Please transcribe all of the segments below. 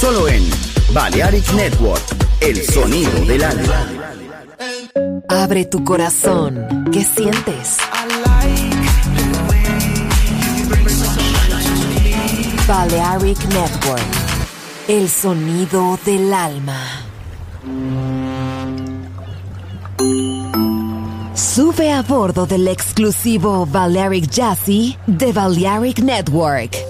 Solo en Balearic Network, el sonido del alma. Abre tu corazón. ¿Qué sientes? Balearic Network, el sonido del alma. Sube a bordo del exclusivo Balearic Jazzy de Balearic Network.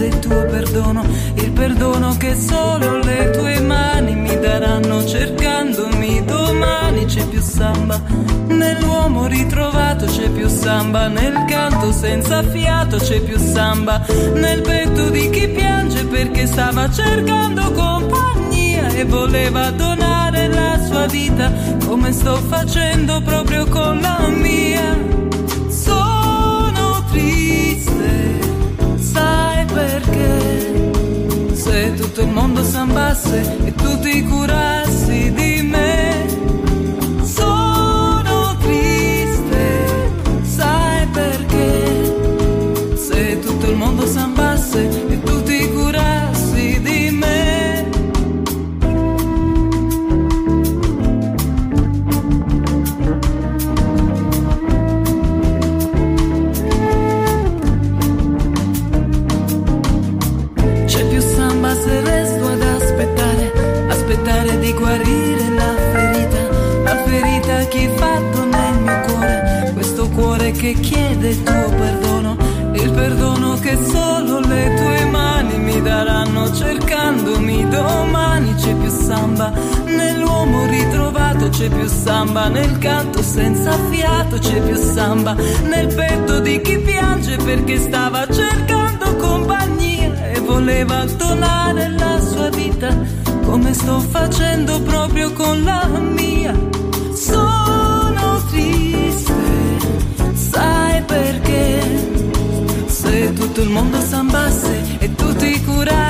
Chiede il tuo perdono, il perdono che solo le tue mani mi daranno cercandomi domani c'è più samba, nell'uomo ritrovato c'è più samba, nel canto senza fiato c'è più samba, nel petto di chi piange perché stava cercando compagnia e voleva donare la sua vita come sto facendo proprio con la mia. Tutto il mondo sambasse e tu ti curassi di più samba, nel petto di chi piange perché stava cercando compagnia e voleva donare la sua vita come sto facendo proprio con la mia. Sono triste, sai perché? Se tutto il mondo sambasse e tu ti curassi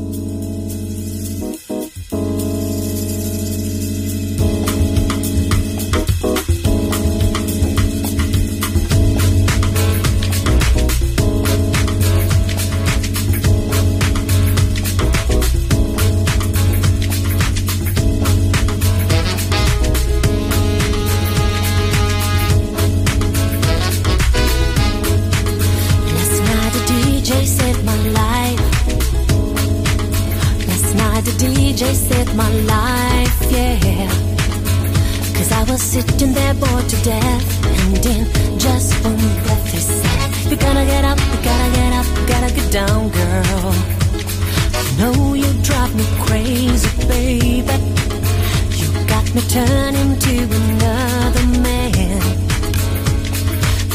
Me turning to another man.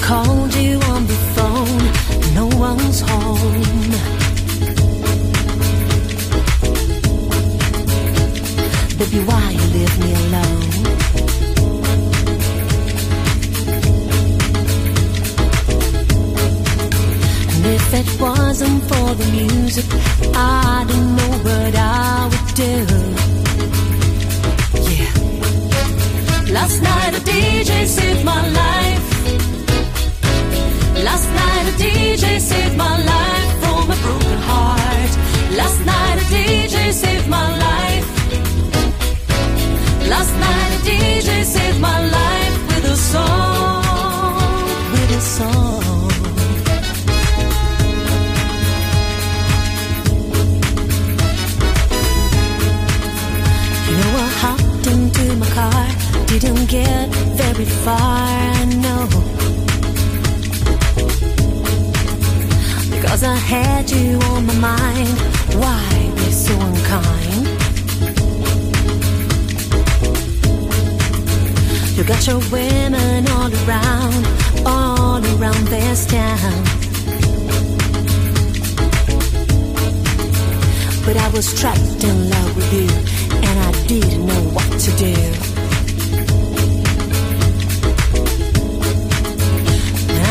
Called you on the phone, no one's home. Baby, why you leave me alone? And if it wasn't for the music, I don't know what I would do. Last night a DJ saved my life. Last night a DJ saved my life from a broken heart. Last night a DJ saved my life. Last night a DJ saved my life didn't get very far, I know. Because I had you on my mind, why be so unkind? You got your women all around, all around this town. But I was trapped in love with you, and I didn't know what to do.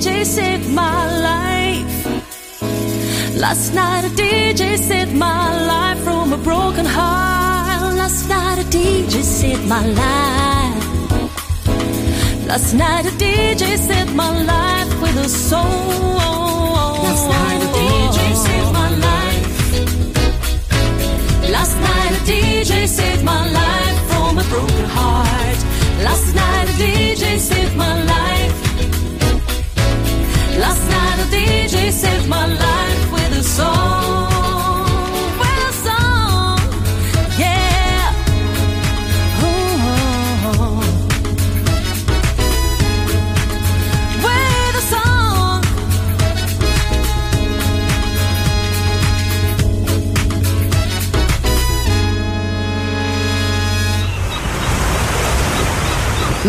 DJ saved my life. Last night a DJ saved my life from a broken heart. Last night a DJ saved my life. Last night a DJ saved my life with a song. Last night a DJ saved my life. Last night a DJ saved my life from a broken heart. Last night a DJ saved my life. Last night a DJ saved my life with a song.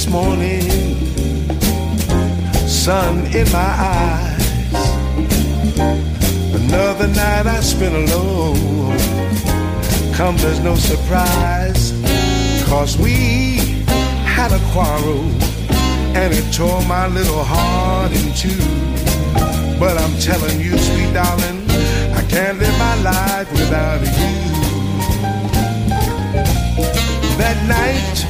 this morning, sun in my eyes. Another night I spent alone. Come, there's no surprise, cause we had a quarrel and it tore my little heart in two. But I'm telling you, sweet darling, I can't live my life without you. That night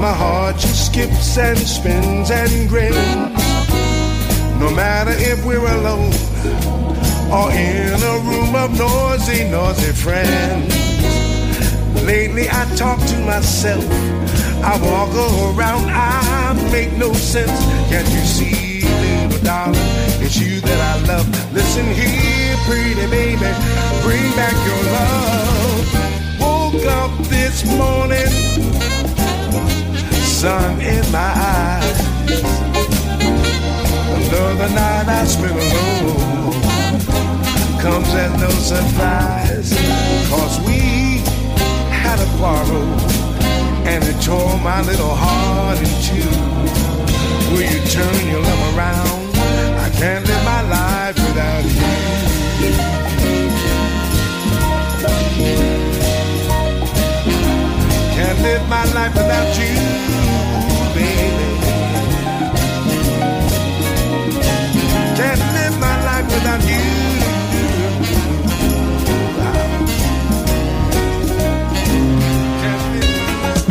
my heart just skips and spins and grins. No matter if we're alone or in a room of noisy, noisy friends. Lately I talk to myself I walk around, I make no sense. Can't you see, little darling? It's you that I love. Listen here, pretty baby, bring back your love. Woke up this morning, sun in my eyes. Another night I spent alone comes as no surprise, cause we had a quarrel and it tore my little heart in two. Will you turn your love around? I can't live my life without you. Can't live my life without you,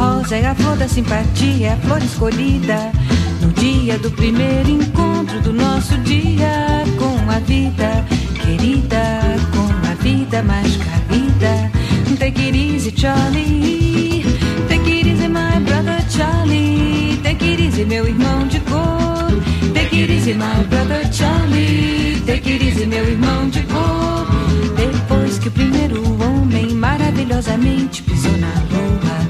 Rosa é a flor da simpatia, é a flor escolhida. No dia do primeiro encontro do nosso dia com a vida querida, com a vida mais carida. Take it easy, Charlie. Take it easy, my brother Charlie. Take it easy, meu irmão de cor. Take it easy, my brother Charlie. Take it easy, meu irmão de cor. Depois que o primeiro homem maravilhosamente pisou na lua.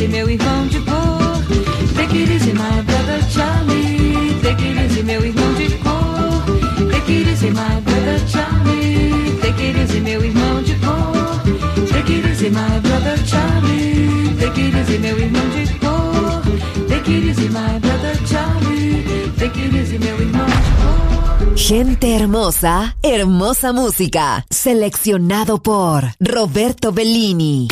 easy, meu irmão de cor. Take it easy, my brother Charlie. Take it easy, meu irmão de cor. Take it easy, my brother Charlie. Take it easy, meu irmão de cor. Take it easy, my brother Charlie. Take it easy, meu irmão de cor. Take it easy, my brother Charlie. Take it easy, meu irmão de cor. Gente hermosa, hermosa música. Seleccionado por Roberto Bellini.